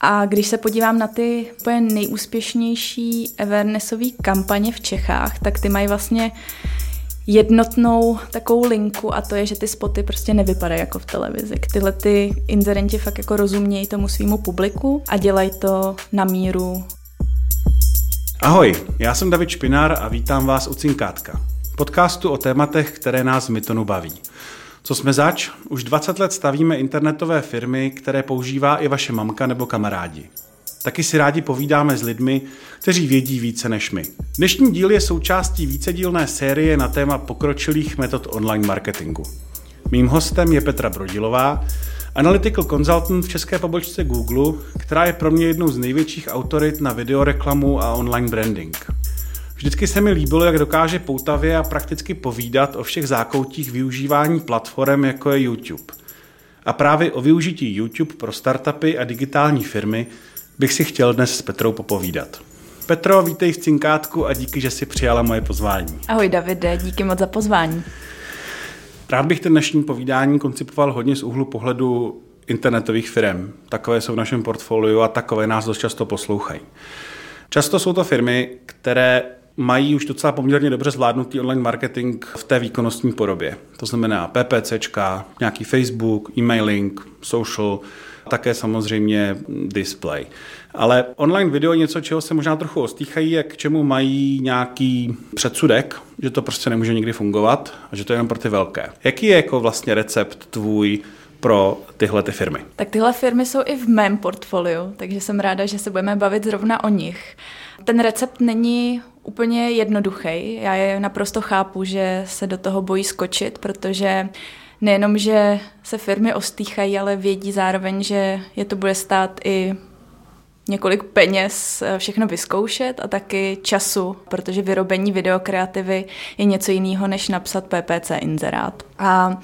A když se podívám na ty úplně nejúspěšnější awarenessové kampaně v Čechách, tak ty mají vlastně jednotnou takovou linku a to je, že ty spoty prostě nevypadají jako v televizi. Tyhle ty inzerenti fakt jako rozumějí tomu svýmu publiku a dělají to na míru. Ahoj, já jsem David Špinár a vítám vás u Cinkátka, podcastu o tématech, které nás v Mytonu baví. Co jsme zač? Už 20 let stavíme internetové firmy, které používá i vaše mamka nebo kamarádi. Taky si rádi povídáme s lidmi, kteří vědí více než my. Dnešní díl je součástí vícedílné série na téma pokročilých metod online marketingu. Mým hostem je Petra Brodilová, analytical consultant v české pobočce Google, která je pro mě jednou z největších autorit na videoreklamu a online branding. Vždycky se mi líbilo, jak dokáže poutavě a prakticky povídat o všech zákoutích využívání platform, jako je YouTube. A právě o využití YouTube pro startupy a digitální firmy bych si chtěl dnes s Petrou popovídat. Petro, vítej v Cinkátku a díky, že jsi přijala moje pozvání. Ahoj Davide, díky moc za pozvání. Rád bych ten dnešní povídání koncipoval hodně z úhlu pohledu internetových firm. Takové jsou v našem portfoliu a takové nás dost často poslouchají. Často jsou to firmy, které mají už docela poměrně dobře zvládnutý online marketing v té výkonnostní podobě. To znamená PPCčka, nějaký Facebook, e-mailing, social, také samozřejmě display. Ale online video je něco, čeho se možná trochu ostýchají, a k čemu mají nějaký předsudek, že to prostě nemůže nikdy fungovat a že to je jenom pro ty velké. Jaký je jako vlastně recept tvůj pro tyhle ty firmy? Tak tyhle firmy jsou i v mém portfoliu, takže jsem ráda, že se budeme bavit zrovna o nich. Ten recept není úplně jednoduchý. Já je naprosto chápu, že se do toho bojí skočit, protože nejenom, že se firmy ostýchají, ale vědí zároveň, že je to bude stát i několik peněz eh, všechno vyzkoušet a taky času, protože vyrobení videokreativy je něco jiného, než napsat PPC inzerát. A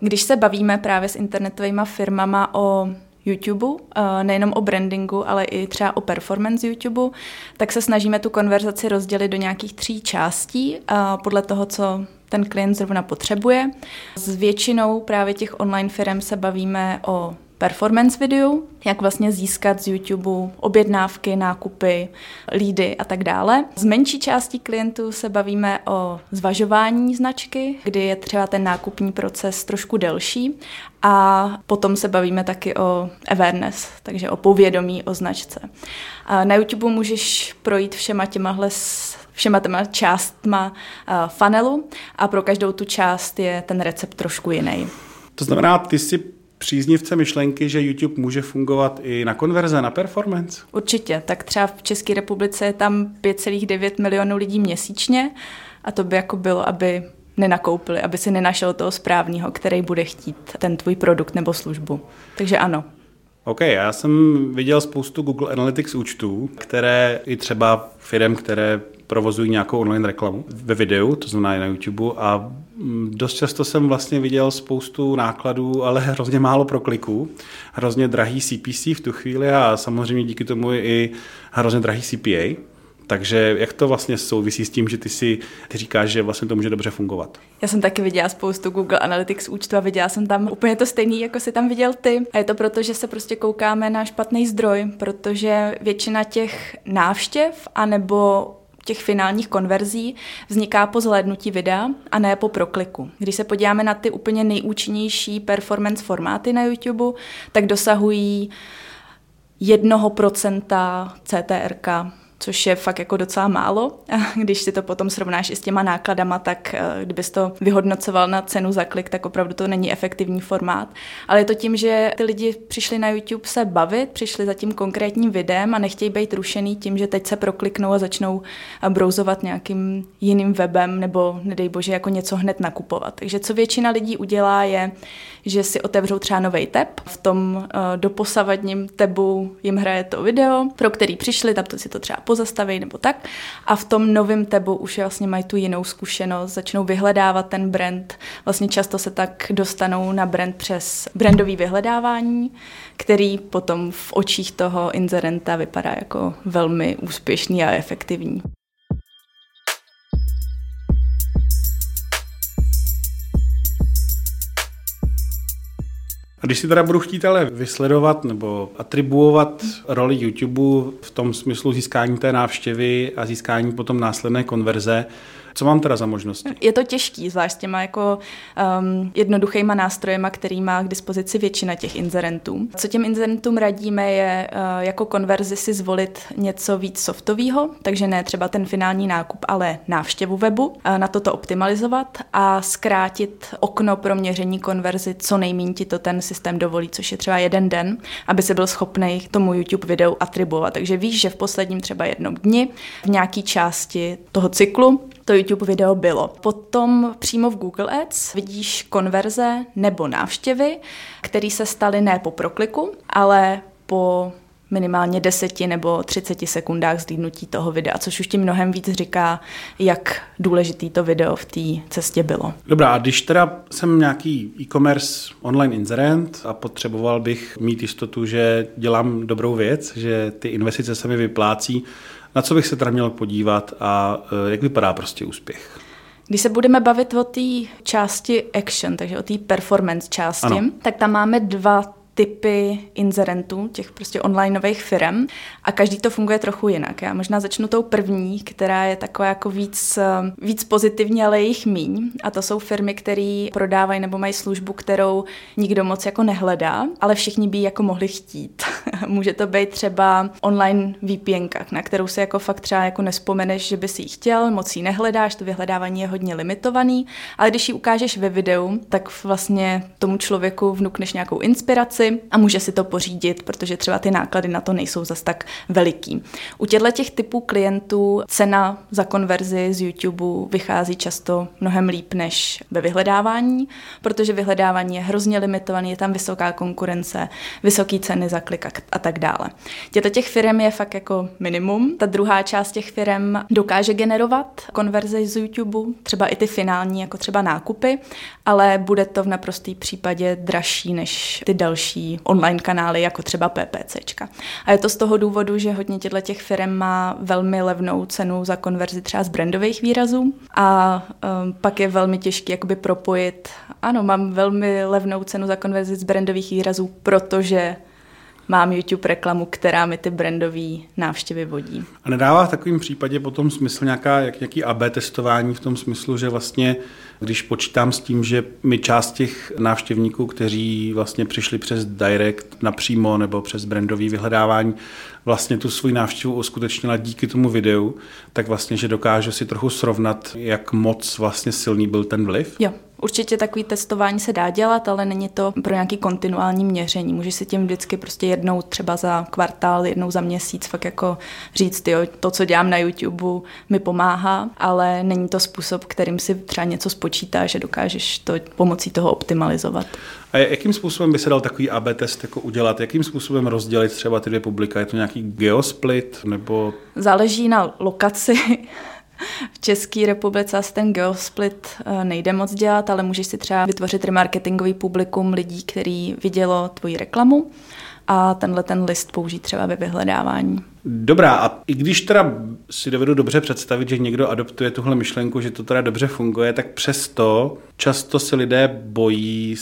když se bavíme právě s internetovými firmama o YouTube, eh, nejenom o brandingu, ale i třeba o performance YouTube, tak se snažíme tu konverzaci rozdělit do nějakých tří částí eh, podle toho, co ten klient zrovna potřebuje. S většinou právě těch online firm se bavíme o performance videu, jak vlastně získat z YouTube objednávky, nákupy, lídy a tak dále. Z menší části klientů se bavíme o zvažování značky, kdy je třeba ten nákupní proces trošku delší a potom se bavíme taky o awareness, takže o povědomí o značce. A na YouTube můžeš projít všema těmahle všema těma částma funnelu a pro každou tu část je ten recept trošku jiný. To znamená, ty si příznivce myšlenky, že YouTube může fungovat i na konverze, na performance? Určitě. Tak třeba v České republice je tam 5,9 milionů lidí měsíčně a to by jako bylo, aby nenakoupili, aby si nenašel toho správného, který bude chtít ten tvůj produkt nebo službu. Takže ano. OK, já jsem viděl spoustu Google Analytics účtů, které i třeba firm, které provozují nějakou online reklamu ve videu, to znamená i na YouTube a mm, dost často jsem vlastně viděl spoustu nákladů, ale hrozně málo prokliků, hrozně drahý CPC v tu chvíli a samozřejmě díky tomu i hrozně drahý CPA. Takže jak to vlastně souvisí s tím, že ty si ty říkáš, že vlastně to může dobře fungovat? Já jsem taky viděla spoustu Google Analytics účtu a viděla jsem tam úplně to stejný, jako si tam viděl ty. A je to proto, že se prostě koukáme na špatný zdroj, protože většina těch návštěv anebo těch finálních konverzí vzniká po zhlédnutí videa a ne po prokliku. Když se podíváme na ty úplně nejúčinnější performance formáty na YouTube, tak dosahují jednoho procenta CTRK což je fakt jako docela málo. A když si to potom srovnáš i s těma nákladama, tak eh, kdybys to vyhodnocoval na cenu za klik, tak opravdu to není efektivní formát. Ale je to tím, že ty lidi přišli na YouTube se bavit, přišli za tím konkrétním videem a nechtějí být rušený tím, že teď se prokliknou a začnou eh, brouzovat nějakým jiným webem nebo nedej bože jako něco hned nakupovat. Takže co většina lidí udělá je, že si otevřou třeba nový tab, v tom uh, doposavadním tabu jim hraje to video, pro který přišli, tam to si to třeba pozastaví nebo tak. A v tom novém tabu už vlastně mají tu jinou zkušenost, začnou vyhledávat ten brand. Vlastně často se tak dostanou na brand přes brandový vyhledávání, který potom v očích toho inzerenta vypadá jako velmi úspěšný a efektivní. Když si teda budu chtít ale vysledovat nebo atribuovat roli YouTube v tom smyslu získání té návštěvy a získání potom následné konverze, co mám teda za možnosti? Je to těžký, zvlášť těma jako um, jednoduchýma nástrojema, který má k dispozici většina těch inzerentů. Co těm inzerentům radíme je uh, jako konverzi si zvolit něco víc softového, takže ne třeba ten finální nákup, ale návštěvu webu, uh, na toto optimalizovat a zkrátit okno pro měření konverzi, co nejméně ti to ten systém dovolí, což je třeba jeden den, aby se byl schopný tomu YouTube videu atribuovat. Takže víš, že v posledním třeba jednom dni v nějaké části toho cyklu to YouTube video bylo. Potom přímo v Google Ads vidíš konverze nebo návštěvy, které se staly ne po prokliku, ale po minimálně 10 nebo 30 sekundách zlídnutí toho videa, což už ti mnohem víc říká, jak důležitý to video v té cestě bylo. Dobrá, a když teda jsem nějaký e-commerce online inzerent a potřeboval bych mít jistotu, že dělám dobrou věc, že ty investice se mi vyplácí, na co bych se teda měl podívat a e, jak vypadá prostě úspěch? Když se budeme bavit o té části action, takže o té performance části, ano. tak tam máme dva typy inzerentů, těch prostě onlineových firm a každý to funguje trochu jinak. Já možná začnu tou první, která je taková jako víc, víc pozitivní, ale jejich míň. A to jsou firmy, které prodávají nebo mají službu, kterou nikdo moc jako nehledá, ale všichni by jako mohli chtít. Může to být třeba online VPN, na kterou se jako fakt třeba jako nespomeneš, že by si ji chtěl, moc ji nehledáš, to vyhledávání je hodně limitovaný, ale když ji ukážeš ve videu, tak vlastně tomu člověku vnukneš nějakou inspiraci, a může si to pořídit, protože třeba ty náklady na to nejsou zas tak veliký. U těchto těch typů klientů cena za konverzi z YouTube vychází často mnohem líp než ve vyhledávání, protože vyhledávání je hrozně limitovaný, je tam vysoká konkurence, vysoké ceny za klik a tak dále. Těchto těch firm je fakt jako minimum. Ta druhá část těch firm dokáže generovat konverzi z YouTube, třeba i ty finální, jako třeba nákupy, ale bude to v naprostý případě dražší než ty další další online kanály, jako třeba PPCčka. A je to z toho důvodu, že hodně těchto těch firm má velmi levnou cenu za konverzi třeba z brandových výrazů a um, pak je velmi těžké jakoby propojit, ano, mám velmi levnou cenu za konverzi z brandových výrazů, protože mám YouTube reklamu, která mi ty brandové návštěvy vodí. A nedává v takovém případě potom smysl nějaká, jak, nějaký AB testování v tom smyslu, že vlastně, když počítám s tím, že mi část těch návštěvníků, kteří vlastně přišli přes direct napřímo nebo přes brandový vyhledávání, vlastně tu svou návštěvu uskutečnila díky tomu videu, tak vlastně, že dokáže si trochu srovnat, jak moc vlastně silný byl ten vliv? Jo, Určitě takový testování se dá dělat, ale není to pro nějaký kontinuální měření. Můžeš si tím vždycky prostě jednou třeba za kvartál, jednou za měsíc fakt jako říct, jo, to, co dělám na YouTube, mi pomáhá, ale není to způsob, kterým si třeba něco spočítá, že dokážeš to pomocí toho optimalizovat. A jakým způsobem by se dal takový AB test jako udělat? Jakým způsobem rozdělit třeba ty dvě publika? Je to nějaký geosplit nebo... Záleží na lokaci. V České republice asi ten geosplit eh, nejde moc dělat, ale můžeš si třeba vytvořit remarketingový publikum lidí, který vidělo tvoji reklamu a tenhle ten list použít třeba ve vyhledávání. Dobrá, a i když teda si dovedu dobře představit, že někdo adoptuje tuhle myšlenku, že to teda dobře funguje, tak přesto často se lidé bojí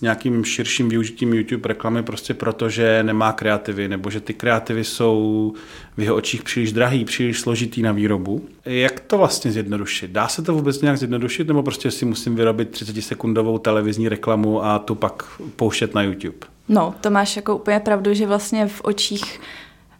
nějakým širším využitím YouTube reklamy prostě proto, že nemá kreativy, nebo že ty kreativy jsou v jeho očích příliš drahý, příliš složitý na výrobu. Jak to vlastně zjednodušit? Dá se to vůbec nějak zjednodušit, nebo prostě si musím vyrobit 30 sekundovou televizní reklamu a tu pak pouštět na YouTube? No, to máš jako úplně pravdu, že vlastně v očích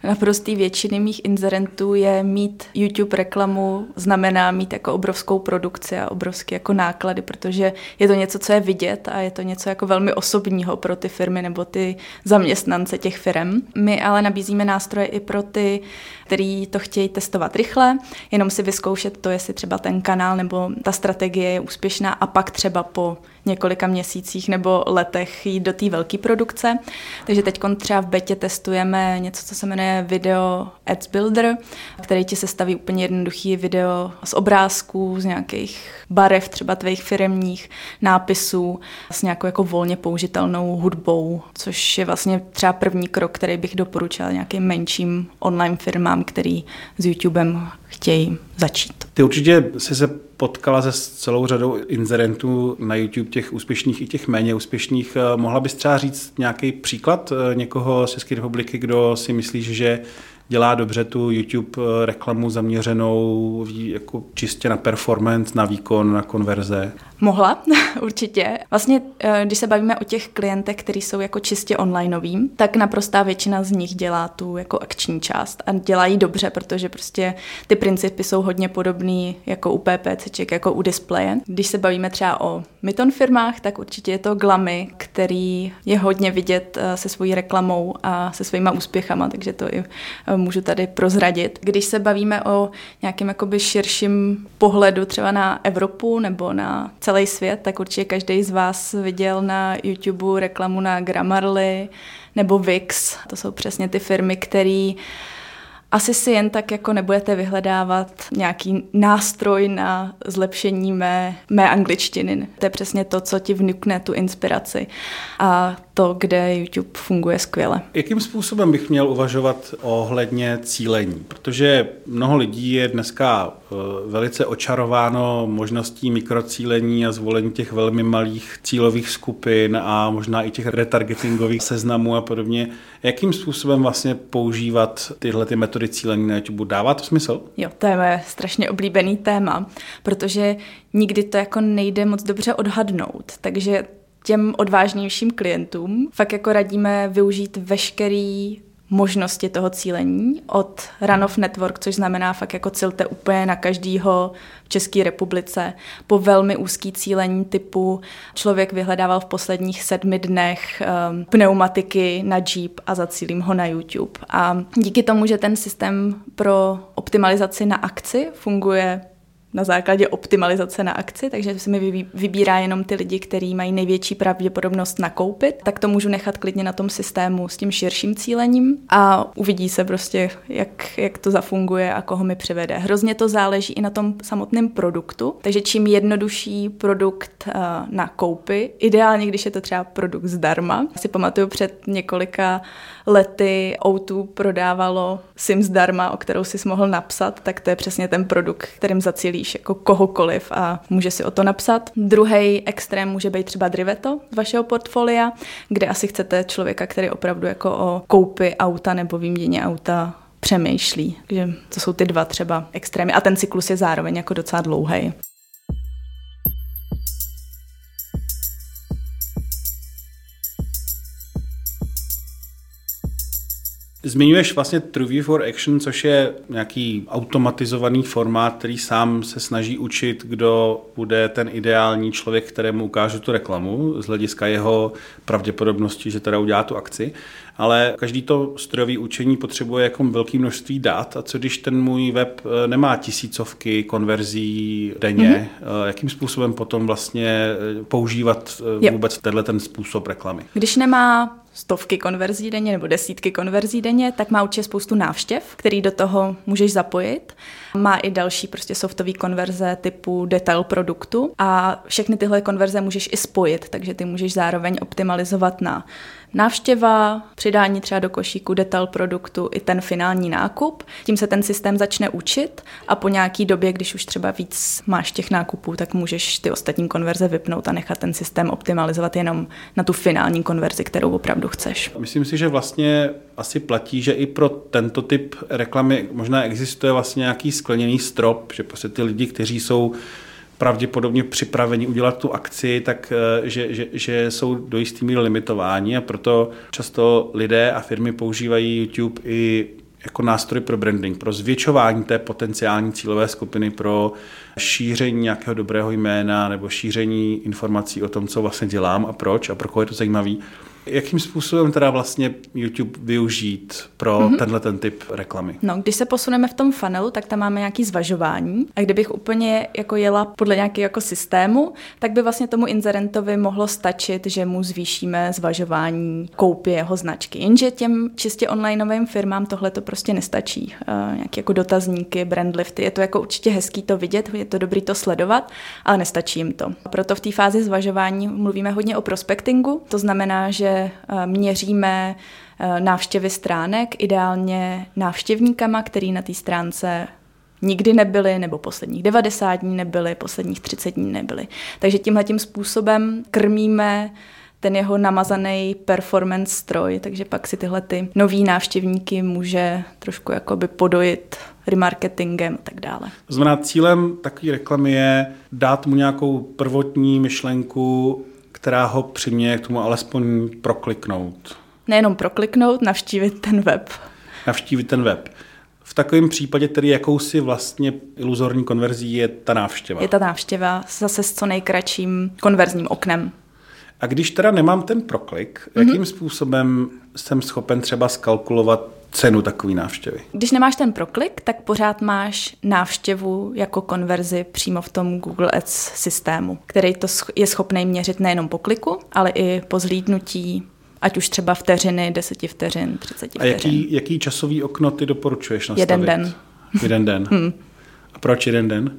naprostý většiny mých inzerentů je mít YouTube reklamu, znamená mít jako obrovskou produkci a obrovské jako náklady, protože je to něco, co je vidět a je to něco jako velmi osobního pro ty firmy nebo ty zaměstnance těch firm. My ale nabízíme nástroje i pro ty, kteří to chtějí testovat rychle, jenom si vyzkoušet to, jestli třeba ten kanál nebo ta strategie je úspěšná a pak třeba po několika měsících nebo letech jít do té velké produkce. Takže teď třeba v betě testujeme něco, co se jmenuje Video Ads Builder, který ti sestaví úplně jednoduchý video z obrázků, z nějakých barev třeba tvých firemních nápisů s nějakou jako volně použitelnou hudbou, což je vlastně třeba první krok, který bych doporučila nějakým menším online firmám, který s YouTubem chtějí začít. Ty určitě jsi se potkala se celou řadou inzerentů na YouTube, těch úspěšných i těch méně úspěšných. Mohla bys třeba říct nějaký příklad někoho z České republiky, kdo si myslíš, že dělá dobře tu YouTube eh, reklamu zaměřenou jako čistě na performance, na výkon, na konverze? Mohla, určitě. Vlastně, eh, když se bavíme o těch klientech, kteří jsou jako čistě onlineovým, tak naprostá většina z nich dělá tu jako akční část a dělají dobře, protože prostě ty principy jsou hodně podobné jako u PPCček, jako u displeje. Když se bavíme třeba o Myton firmách, tak určitě je to Glamy, který je hodně vidět eh, se svojí reklamou a se svýma úspěchama, takže to i můžu tady prozradit. Když se bavíme o nějakém širším pohledu třeba na Evropu nebo na celý svět, tak určitě každý z vás viděl na YouTube reklamu na Grammarly nebo Wix. To jsou přesně ty firmy, které asi si jen tak jako nebudete vyhledávat nějaký nástroj na zlepšení mé, mé angličtiny. To je přesně to, co ti vnukne tu inspiraci a to, kde YouTube funguje skvěle. Jakým způsobem bych měl uvažovat ohledně cílení? Protože mnoho lidí je dneska eh, velice očarováno možností mikrocílení a zvolení těch velmi malých cílových skupin a možná i těch retargetingových seznamů a podobně. Jakým způsobem vlastně používat tyhle ty metody cílení na YouTube? Dává to smysl? Jo, to je moje strašně oblíbený téma, protože nikdy to jako nejde moc dobře odhadnout. Takže těm odvážnějším klientům fakt jako radíme využít veškerý možnosti toho cílení od Run-off Network, což znamená fakt jako cilte úplně na každýho v České republice, po velmi úzký cílení typu člověk vyhledával v posledních sedmi dnech um, pneumatiky na Jeep a zacílím ho na YouTube. A díky tomu, že ten systém pro optimalizaci na akci funguje na základě optimalizace na akci, takže se mi vybírá jenom ty lidi, kteří mají největší pravděpodobnost nakoupit, tak to můžu nechat klidně na tom systému s tím širším cílením a uvidí se prostě, jak, jak to zafunguje a koho mi přivede. Hrozně to záleží i na tom samotném produktu, takže čím jednodušší produkt uh, na koupy, ideálně, když je to třeba produkt zdarma. Si pamatuju před několika lety O2 prodávalo SIM zdarma, o kterou si mohl napsat, tak to je přesně ten produkt, kterým zacílíš jako kohokoliv a může si o to napsat. Druhý extrém může být třeba Driveto z vašeho portfolia, kde asi chcete člověka, který opravdu jako o koupi auta nebo výměně auta přemýšlí. Takže to jsou ty dva třeba extrémy. A ten cyklus je zároveň jako docela dlouhý. Zmiňuješ vlastně True for Action, což je nějaký automatizovaný formát, který sám se snaží učit, kdo bude ten ideální člověk, kterému ukážu tu reklamu z hlediska jeho pravděpodobnosti, že teda udělá tu akci. Ale každý to strojové učení potřebuje jako velké množství dat a co když ten můj web eh, nemá tisícovky konverzí denně, mm-hmm. jakým způsobem potom vlastně eh, používat jo. vůbec tenhle ten způsob reklamy? Když nemá stovky konverzí denně nebo desítky konverzí denně, tak má určitě spoustu návštěv, který do toho můžeš zapojit. Má i další prostě softové konverze typu detail produktu a všechny tyhle konverze můžeš i spojit, takže ty můžeš zároveň optimalizovat na návštěva, přidání třeba do košíku detail produktu i ten finální nákup. Tím se ten systém začne učit a po nějaký době, když už třeba víc máš těch nákupů, tak můžeš ty ostatní konverze vypnout a nechat ten systém optimalizovat jenom na tu finální konverzi, kterou opravdu chceš. Myslím si, že vlastně asi platí, že i pro tento typ reklamy možná existuje vlastně nějaký skleněný strop, že prostě ty lidi, kteří jsou pravděpodobně připraveni udělat tu akci, tak eh, že, že, že jsou do jistý míry limitováni a proto často lidé a firmy používají YouTube i jako nástroj pro branding, pro zvětšování té potenciální cílové skupiny, pro šíření nějakého dobrého jména nebo šíření informací o tom, co vlastně dělám a proč a pro koho je to zajímavý. Jakým způsobem teda vlastně YouTube využít pro mm-hmm. tenhle ten typ reklamy? No, když se posuneme v tom funnelu, tak tam máme nějaký zvažování. A kdybych úplně jako jela podle nějakého jako systému, tak by vlastně tomu inzerentovi mohlo stačit, že mu zvýšíme zvažování koupy jeho značky. Jenže těm čistě onlineovým firmám tohle to prostě nestačí. Uh, nějaké jako dotazníky, brandlifty, je to jako určitě hezký to vidět, je to dobrý to sledovat, ale nestačí jim to. Proto v té fázi zvažování mluvíme hodně o prospectingu, to znamená, že Eh, měříme eh, návštěvy stránek, ideálně návštěvníkama, který na té stránce nikdy nebyly, nebo posledních 90 dní nebyly, posledních 30 dní nebyly. Takže tímhle tím způsobem krmíme ten jeho namazaný performance stroj, takže pak si tyhle ty nový návštěvníky může trošku jakoby podojit remarketingem a tak dále. To znamená, cílem takové reklamy je dát mu nějakou prvotní myšlenku, která ho přiměje k tomu alespoň prokliknout. Nejenom prokliknout, navštívit ten web. Navštívit ten web. V takovém případě tedy jakousi vlastně iluzorní konverzí je ta návštěva. Je ta návštěva zase s co nejkratším konverzním oknem. A když teda nemám ten proklik, mm-hmm. jakým způsobem jsem schopen třeba skalkulovat cenu takové návštěvy? Když nemáš ten proklik, tak pořád máš návštěvu jako konverzi přímo v tom Google Ads systému, který to je schopný měřit nejenom po kliku, ale i po zhlídnutí ať už třeba vteřiny, deseti vteřin, třiceti vteřin. A jaký, jaký časový okno ty doporučuješ nastavit? Jeden den. Jeden den. hmm. A proč jeden den?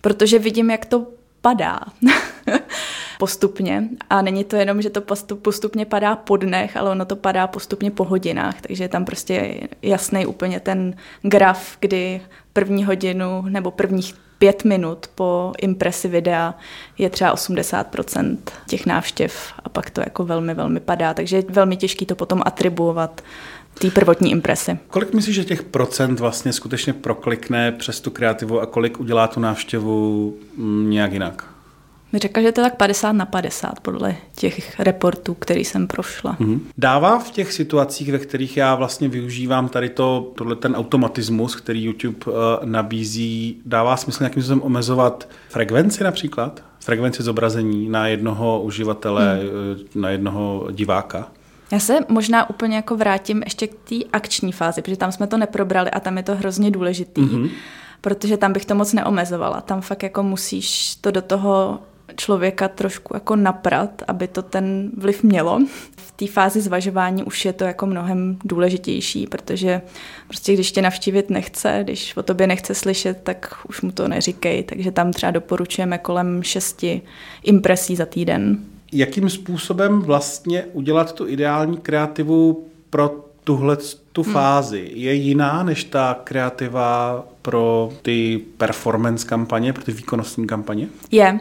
Protože vidím, jak to padá postupně. A není to jenom, že to postupně padá po dnech, ale ono to padá postupně po hodinách. Takže je tam prostě jasný úplně ten graf, kdy první hodinu nebo prvních pět minut po impresi videa je třeba 80% těch návštěv a pak to jako velmi, velmi padá. Takže je velmi těžký to potom atribuovat té prvotní impresi. Kolik myslíš, že těch procent vlastně skutečně proklikne přes tu kreativu a kolik udělá tu návštěvu mm, nějak jinak? Mi řekla, že to je tak 50 na 50 podle těch reportů, který jsem prošla. Mm-hmm. Dává v těch situacích, ve kterých já vlastně využívám tady to, tohle ten automatismus, který YouTube uh, nabízí, dává smysl nějakým způsobem omezovat frekvenci například? Frekvenci zobrazení na jednoho uživatele, mm. na jednoho diváka? Já se možná úplně jako vrátím ještě k té akční fázi, protože tam jsme to neprobrali a tam je to hrozně důležitý. Mm-hmm protože tam bych to moc neomezovala. Tam fakt jako musíš to do toho člověka trošku jako naprat, aby to ten vliv mělo. V té fázi zvažování už je to jako mnohem důležitější, protože prostě když tě navštívit nechce, když o tobě nechce slyšet, tak už mu to neříkej. Takže tam třeba doporučujeme kolem šesti impresí za týden. Jakým způsobem vlastně udělat tu ideální kreativu pro tuhle tu hmm. fázi je jiná než ta kreativa pro ty performance kampaně, pro ty výkonnostní kampaně? Je.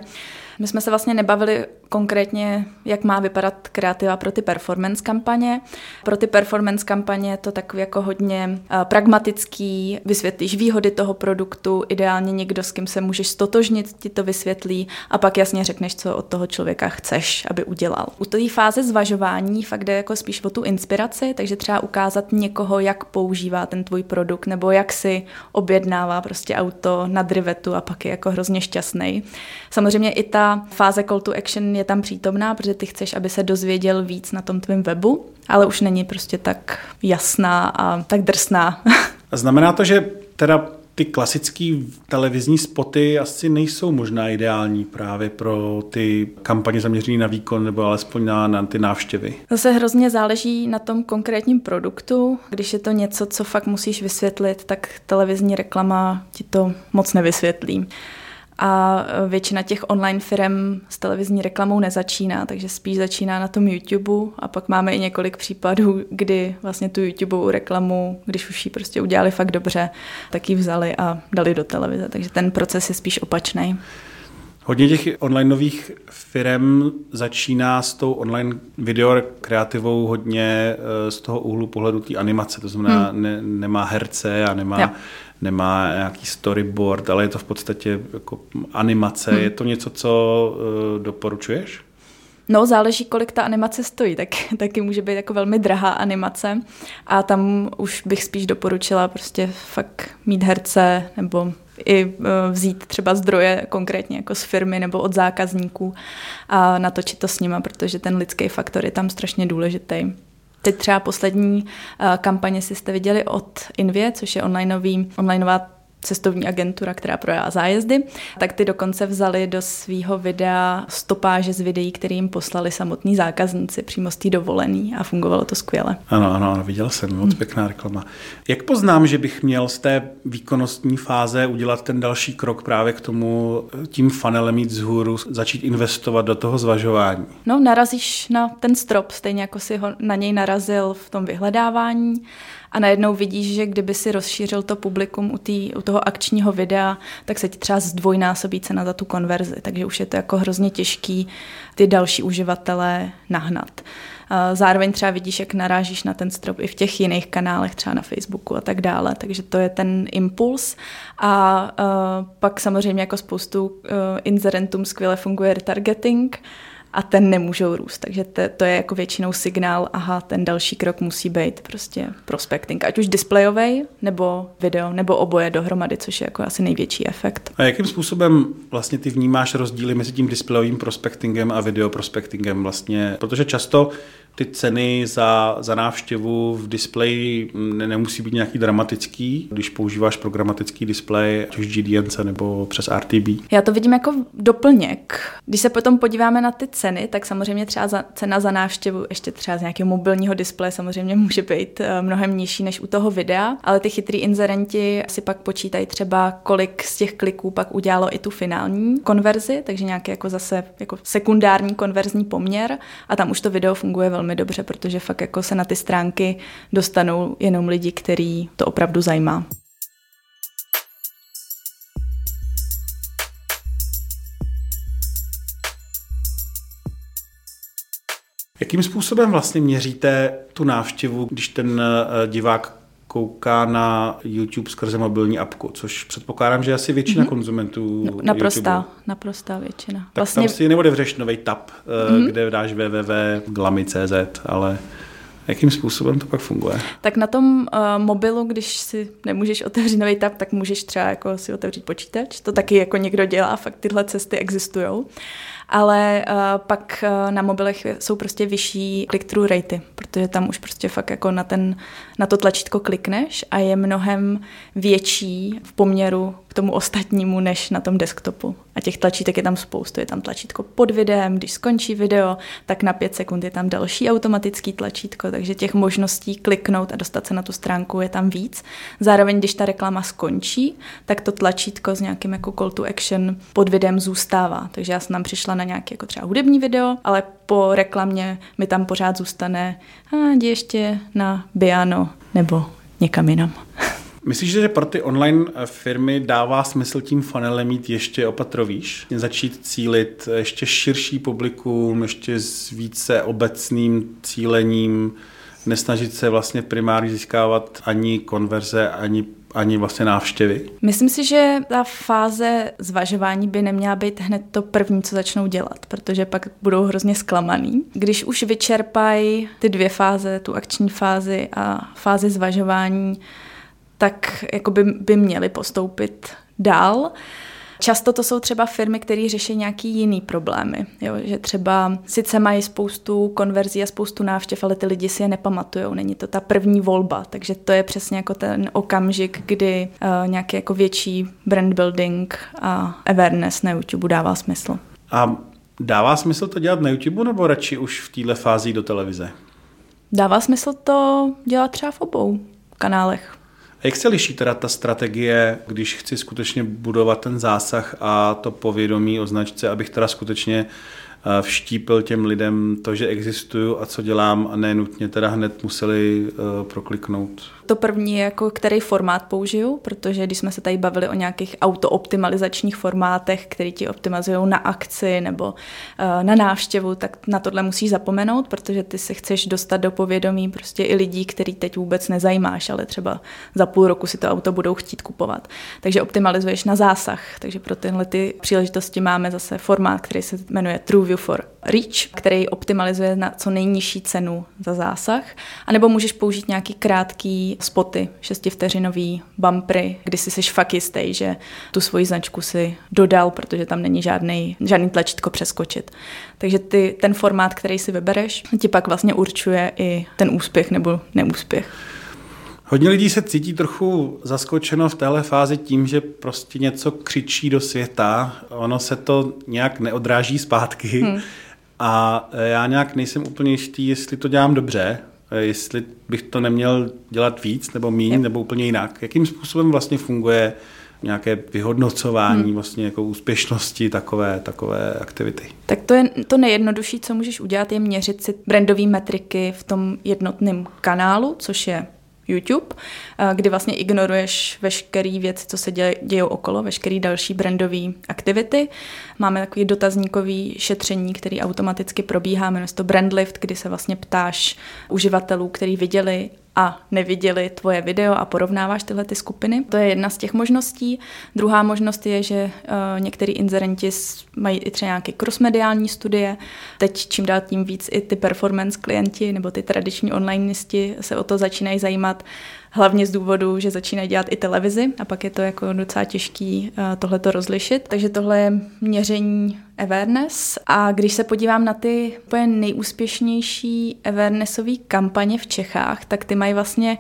My jsme se vlastně nebavili konkrétně, jak má vypadat kreativa pro ty performance kampaně. Pro ty performance kampaně je to takový jako hodně uh, pragmatický, vysvětlíš výhody toho produktu, ideálně někdo, s kým se můžeš stotožnit, ti to vysvětlí a pak jasně řekneš, co od toho člověka chceš, aby udělal. U té fáze zvažování fakt jde jako spíš o tu inspiraci, takže třeba ukázat někoho, jak používá ten tvůj produkt nebo jak si objednává prostě auto na drivetu a pak je jako hrozně šťastný. Samozřejmě i ta fáze call to action je tam přítomná, protože ty chceš, aby se dozvěděl víc na tom tvém webu, ale už není prostě tak jasná a tak drsná. A znamená to, že teda ty klasické televizní spoty asi nejsou možná ideální právě pro ty kampaně zaměřené na výkon nebo alespoň na, na ty návštěvy. Zase hrozně záleží na tom konkrétním produktu. Když je to něco, co fakt musíš vysvětlit, tak televizní reklama ti to moc nevysvětlí a většina těch online firm s televizní reklamou nezačíná, takže spíš začíná na tom YouTube a pak máme i několik případů, kdy vlastně tu YouTubeovou reklamu, když už ji prostě udělali fakt dobře, tak ji vzali a dali do televize, takže ten proces je spíš opačný. Hodně těch online nových firm začíná s tou online video kreativou hodně eh, z toho úhlu pohledu té animace, to znamená hmm. ne, nemá herce a nemá, ja. nemá nějaký storyboard, ale je to v podstatě jako animace. Hmm. Je to něco, co uh, doporučuješ? No, záleží, kolik ta animace stojí, tak taky může být jako velmi drahá animace a tam už bych spíš doporučila prostě fakt mít herce nebo i e, vzít třeba zdroje konkrétně jako z firmy nebo od zákazníků a natočit to s nima, protože ten lidský faktor je tam strašně důležitý. Teď třeba poslední e, kampaně si jste viděli od Invie, což je onlineový, onlineová cestovní agentura, která prodá zájezdy, tak ty dokonce vzali do svého videa stopáže z videí, které jim poslali samotní zákazníci přímo z té dovolený a fungovalo to skvěle. Ano, ano, ano viděl jsem, moc pěkná reklama. Jak poznám, že bych měl z té výkonnostní fáze udělat ten další krok právě k tomu tím funnelem mít vzhůru, začít investovat do toho zvažování? No, narazíš na ten strop, stejně jako si ho na něj narazil v tom vyhledávání a najednou vidíš, že kdyby si rozšířil to publikum u, tý, u toho akčního videa, tak se ti třeba zdvojnásobí cena za tu konverzi, takže už je to jako hrozně těžký ty další uživatelé nahnat. Zároveň třeba vidíš, jak narážíš na ten strop i v těch jiných kanálech, třeba na Facebooku a tak dále. Takže to je ten impuls. A uh, pak samozřejmě jako spoustu uh, inzerentům skvěle funguje retargeting, a ten nemůžou růst. Takže to, to je jako většinou signál, aha, ten další krok musí být prostě prospecting. Ať už displejový, nebo video, nebo oboje dohromady, což je jako asi největší efekt. A jakým způsobem vlastně ty vnímáš rozdíly mezi tím displejovým prospectingem a video prospectingem vlastně? Protože často ty ceny za, za návštěvu v displeji ne, nemusí být nějaký dramatický, když používáš programatický displej, ať už GDNC nebo přes RTB. Já to vidím jako doplněk. Když se potom podíváme na ty ceny, tak samozřejmě třeba za, cena za návštěvu ještě třeba z nějakého mobilního displeje samozřejmě může být eh, mnohem nižší než u toho videa, ale ty chytrý inzerenti si pak počítají třeba, kolik z těch kliků pak udělalo i tu finální konverzi, takže nějaký jako zase jako sekundární konverzní poměr a tam už to video funguje velmi velmi dobře, protože fakt jako se na ty stránky dostanou jenom lidi, který to opravdu zajímá. Jakým způsobem vlastně měříte tu návštěvu, když ten eh, divák kouká na YouTube skrze mobilní apku, což předpokládám, že asi většina mm-hmm. konzumentů no, Naprostá, YouTube. naprostá většina. Tak vlastně... tam si neodevřeš nový tab, mm-hmm. kde dáš www.glamy.cz, ale Jakým způsobem to pak funguje? Tak na tom uh, mobilu, když si nemůžeš otevřít nový tab, tak můžeš třeba jako si otevřít počítač. To taky jako někdo dělá, fakt tyhle cesty existují ale uh, pak uh, na mobilech jsou prostě vyšší click-through ratey, protože tam už prostě fakt jako na, ten, na to tlačítko klikneš a je mnohem větší v poměru k tomu ostatnímu, než na tom desktopu. A těch tlačítek je tam spoustu. Je tam tlačítko pod videem, když skončí video, tak na pět sekund je tam další automatický tlačítko, takže těch možností kliknout a dostat se na tu stránku je tam víc. Zároveň, když ta reklama skončí, tak to tlačítko s nějakým jako call to action pod videem zůstává. Takže já jsem tam přišla na nějaké jako třeba hudební video, ale po reklamě mi tam pořád zůstane a ještě na Biano nebo někam jinam. Myslíš, že pro ty online firmy dává smysl tím funnelem mít ještě opatrovíš? Začít cílit ještě širší publikum, ještě s více obecným cílením, nesnažit se vlastně primárně získávat ani konverze, ani ani vlastně návštěvy? Myslím si, že ta fáze zvažování by neměla být hned to první, co začnou dělat, protože pak budou hrozně zklamaný. Když už vyčerpají ty dvě fáze, tu akční fázi a fázi zvažování, tak jako by, by měli postoupit dál. Často to jsou třeba firmy, které řeší nějaký jiný problémy. Jo? Že třeba sice mají spoustu konverzí a spoustu návštěv, ale ty lidi si je nepamatují. Není to ta první volba, takže to je přesně jako ten okamžik, kdy uh, nějaký jako větší brand building a awareness na YouTube dává smysl. A dává smysl to dělat na YouTube nebo radši už v téhle fázi do televize? Dává smysl to dělat třeba v obou kanálech. A jak se liší teda ta strategie, když chci skutečně budovat ten zásah a to povědomí o značce, abych teda skutečně vštípil těm lidem to, že existuju a co dělám a ne nutně teda hned museli uh, prokliknout. To první je jako který formát použiju, protože když jsme se tady bavili o nějakých autooptimalizačních formátech, který ti optimalizují na akci nebo uh, na návštěvu, tak na tohle musíš zapomenout, protože ty se chceš dostat do povědomí prostě i lidí, který teď vůbec nezajímáš, ale třeba za půl roku si to auto budou chtít kupovat. Takže optimalizuješ na zásah, takže pro tyhle ty příležitosti máme zase formát, který se jmenuje True View for Reach, který optimalizuje na co nejnižší cenu za zásah, anebo můžeš použít nějaký krátký spoty, šestivteřinový bumpery, kdy si jsi fakt jistý, že tu svoji značku si dodal, protože tam není žádný, žádný tlačítko přeskočit. Takže ty, ten formát, který si vybereš, ti pak vlastně určuje i ten úspěch nebo neúspěch. Hodně lidí se cítí trochu zaskočeno v téhle fázi tím, že prostě něco křičí do světa, ono se to nějak neodráží zpátky hmm. a já nějak nejsem úplně jistý, jestli to dělám dobře, jestli bych to neměl dělat víc nebo míň yep. nebo úplně jinak. Jakým způsobem vlastně funguje nějaké vyhodnocování hmm. vlastně jako úspěšnosti takové, takové aktivity? Tak to je to nejjednodušší, co můžeš udělat, je měřit si brandové metriky v tom jednotném kanálu, což je YouTube, kdy vlastně ignoruješ veškerý věci, co se děje, dějou okolo, veškerý další brandové aktivity. Máme takový dotazníkový šetření, který automaticky probíhá, jmenuje se to Brandlift, kdy se vlastně ptáš uživatelů, který viděli a neviděli tvoje video a porovnáváš tyhle ty skupiny. To je jedna z těch možností. Druhá možnost je, že uh, některý inzerenti mají i třeba nějaké crossmediální studie. Teď čím dál tím víc i ty performance klienti nebo ty tradiční online se o to začínají zajímat. Hlavně z důvodu, že začínají dělat i televizi a pak je to jako docela těžký uh, tohleto rozlišit. Takže tohle je měření awareness a když se podívám na ty úplně nejúspěšnější awarenessové kampaně v Čechách, tak ty mají vlastně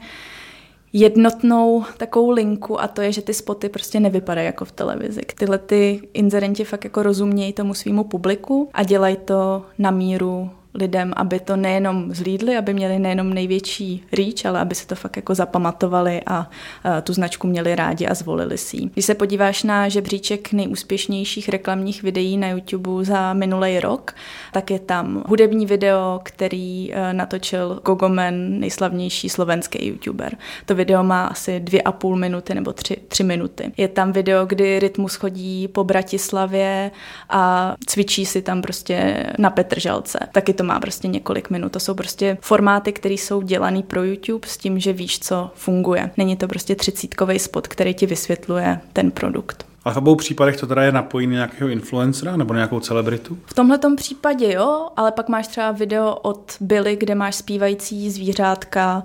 jednotnou takovou linku a to je, že ty spoty prostě nevypadají jako v televizi. Tyhle ty inzerenti fakt jako rozumějí tomu svýmu publiku a dělají to na míru lidem, aby to nejenom zlídli, aby měli nejenom největší reach, ale aby se to fakt jako zapamatovali a, a tu značku měli rádi a zvolili si ji. Když se podíváš na žebříček nejúspěšnějších reklamních videí na YouTube za minulý rok, tak je tam hudební video, který e, natočil Gogomen, nejslavnější slovenský YouTuber. To video má asi dvě a půl minuty nebo tři, tři minuty. Je tam video, kdy Rytmus chodí po Bratislavě a cvičí si tam prostě na Petržalce. Taky to má prostě několik minut. To jsou prostě formáty, které jsou dělané pro YouTube s tím, že víš, co funguje. Není to prostě třicítkový spot, který ti vysvětluje ten produkt. A v obou případech to teda je napojený nějakého influencera nebo nějakou celebritu? V tomhle případě jo, ale pak máš třeba video od Billy, kde máš zpívající zvířátka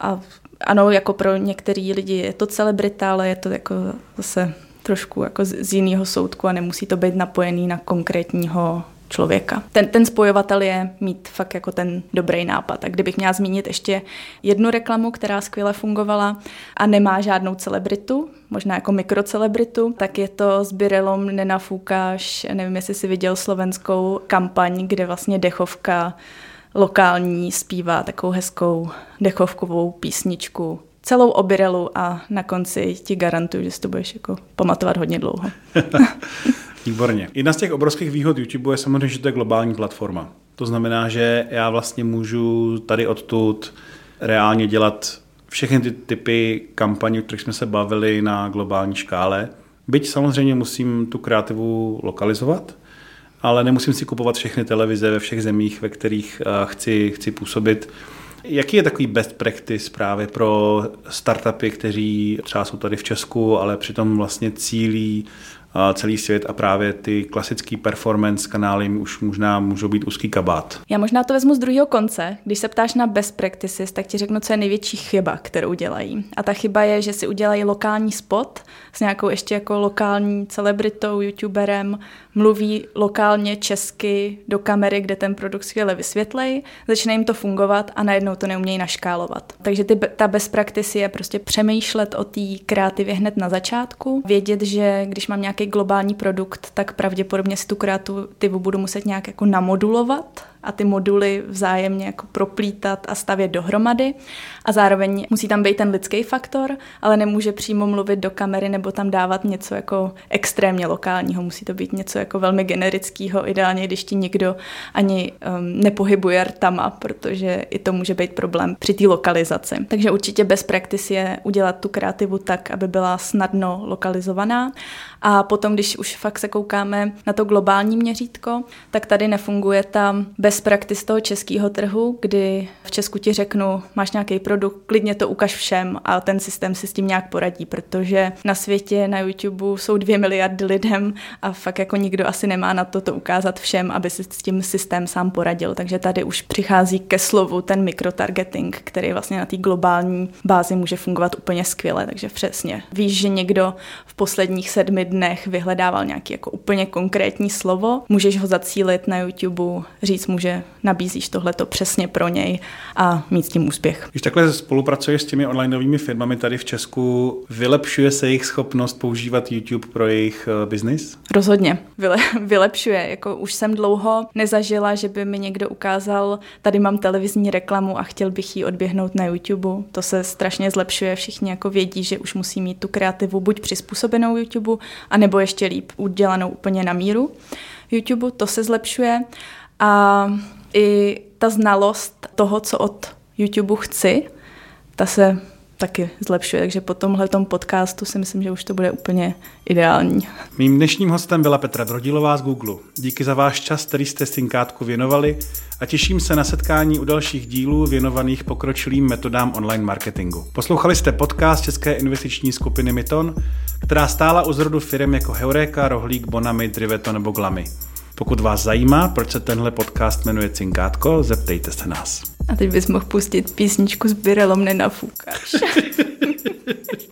a ano, jako pro některý lidi je to celebrita, ale je to jako zase trošku jako z jiného soudku a nemusí to být napojený na konkrétního člověka. Ten, ten spojovatel je mít fakt jako ten dobrý nápad. A kdybych měla zmínit ještě jednu reklamu, která skvěle fungovala a nemá žádnou celebritu, možná jako mikrocelebritu, tak je to s Birelom Nenafoukáš, nevím, jestli si viděl slovenskou kampaň, kde vlastně dechovka lokální zpívá takovou hezkou dechovkovou písničku celou obirelu a na konci ti garantuju, že si to budeš jako pamatovat hodně dlouho. Výborně. Jedna z těch obrovských výhod YouTube je samozřejmě, že to je globální platforma. To znamená, že já vlastně můžu tady odtud reálně dělat všechny ty typy kampaní, o kterých jsme se bavili na globální škále. Byť samozřejmě musím tu kreativu lokalizovat, ale nemusím si kupovat všechny televize ve všech zemích, ve kterých eh, chci, chci působit. Jaký je takový best practice právě pro startupy, kteří třeba jsou tady v Česku, ale přitom vlastně cílí celý svět a právě ty klasický performance kanály už možná můžou být úzký kabát. Já možná to vezmu z druhého konce. Když se ptáš na best practices, tak ti řeknu, co je největší chyba, kterou dělají. A ta chyba je, že si udělají lokální spot s nějakou ještě jako lokální celebritou, youtuberem, mluví lokálně česky do kamery, kde ten produkt skvěle vysvětlej, začne jim to fungovat a najednou to neumějí naškálovat. Takže ty, ta best practice je prostě přemýšlet o té kreativě hned na začátku, vědět, že když mám nějaký globální produkt, tak pravděpodobně si tu kreativu budu muset nějak jako namodulovat a ty moduly vzájemně jako proplítat a stavět dohromady. A zároveň musí tam být ten lidský faktor, ale nemůže přímo mluvit do kamery nebo tam dávat něco jako extrémně lokálního. Musí to být něco jako velmi generického, ideálně, když ti nikdo ani um, nepohybuje rtama, protože i to může být problém při té lokalizaci. Takže určitě bez practice je udělat tu kreativu tak, aby byla snadno lokalizovaná. A potom, když už fakt se koukáme na to globální měřítko, tak tady nefunguje tam bez practice toho českého trhu, kdy v Česku ti řeknu, máš nějaký produkt, klidně to ukaž všem a ten systém si s tím nějak poradí, protože na světě, na YouTube jsou dvě miliardy lidem a fakt jako nikdo asi nemá na to to ukázat všem, aby si s tím systém sám poradil. Takže tady už přichází ke slovu ten mikrotargeting, který vlastně na té globální bázi může fungovat úplně skvěle. Takže přesně víš, že někdo v posledních sedmi dnech vyhledával nějaký jako úplně konkrétní slovo, můžeš ho zacílit na YouTube, říct mu, že nabízíš tohleto přesně pro něj a mít s tím úspěch. Když takhle spolupracuješ s těmi onlineovými firmami tady v Česku, vylepšuje se jejich schopnost používat YouTube pro jejich uh, biznis? Rozhodně. Vyle, vylepšuje. Jako už jsem dlouho nezažila, že by mi někdo ukázal, tady mám televizní reklamu a chtěl bych ji odběhnout na YouTube. To se strašně zlepšuje. Všichni jako vědí, že už musí mít tu kreativu buď přizpůsobenou YouTube, anebo ještě líp udělanou úplně na míru. YouTube to se zlepšuje a i ta znalost toho, co od YouTube chci, ta se taky zlepšuje, takže po tomhle podcastu si myslím, že už to bude úplně ideální. Mým dnešním hostem byla Petra Brodilová z Google. Díky za váš čas, který jste Synkátku věnovali a těším se na setkání u dalších dílů věnovaných pokročilým metodám online marketingu. Poslouchali jste podcast České investiční skupiny Miton, která stála u zrodu firm jako Heureka, Rohlík, Bonami, Driveto nebo Glamy. Pokud vás zajímá, proč se tenhle podcast jmenuje Cinkátko, zeptejte se nás. A teď bys mohl pustit písničku s Birelom nenafoukáš.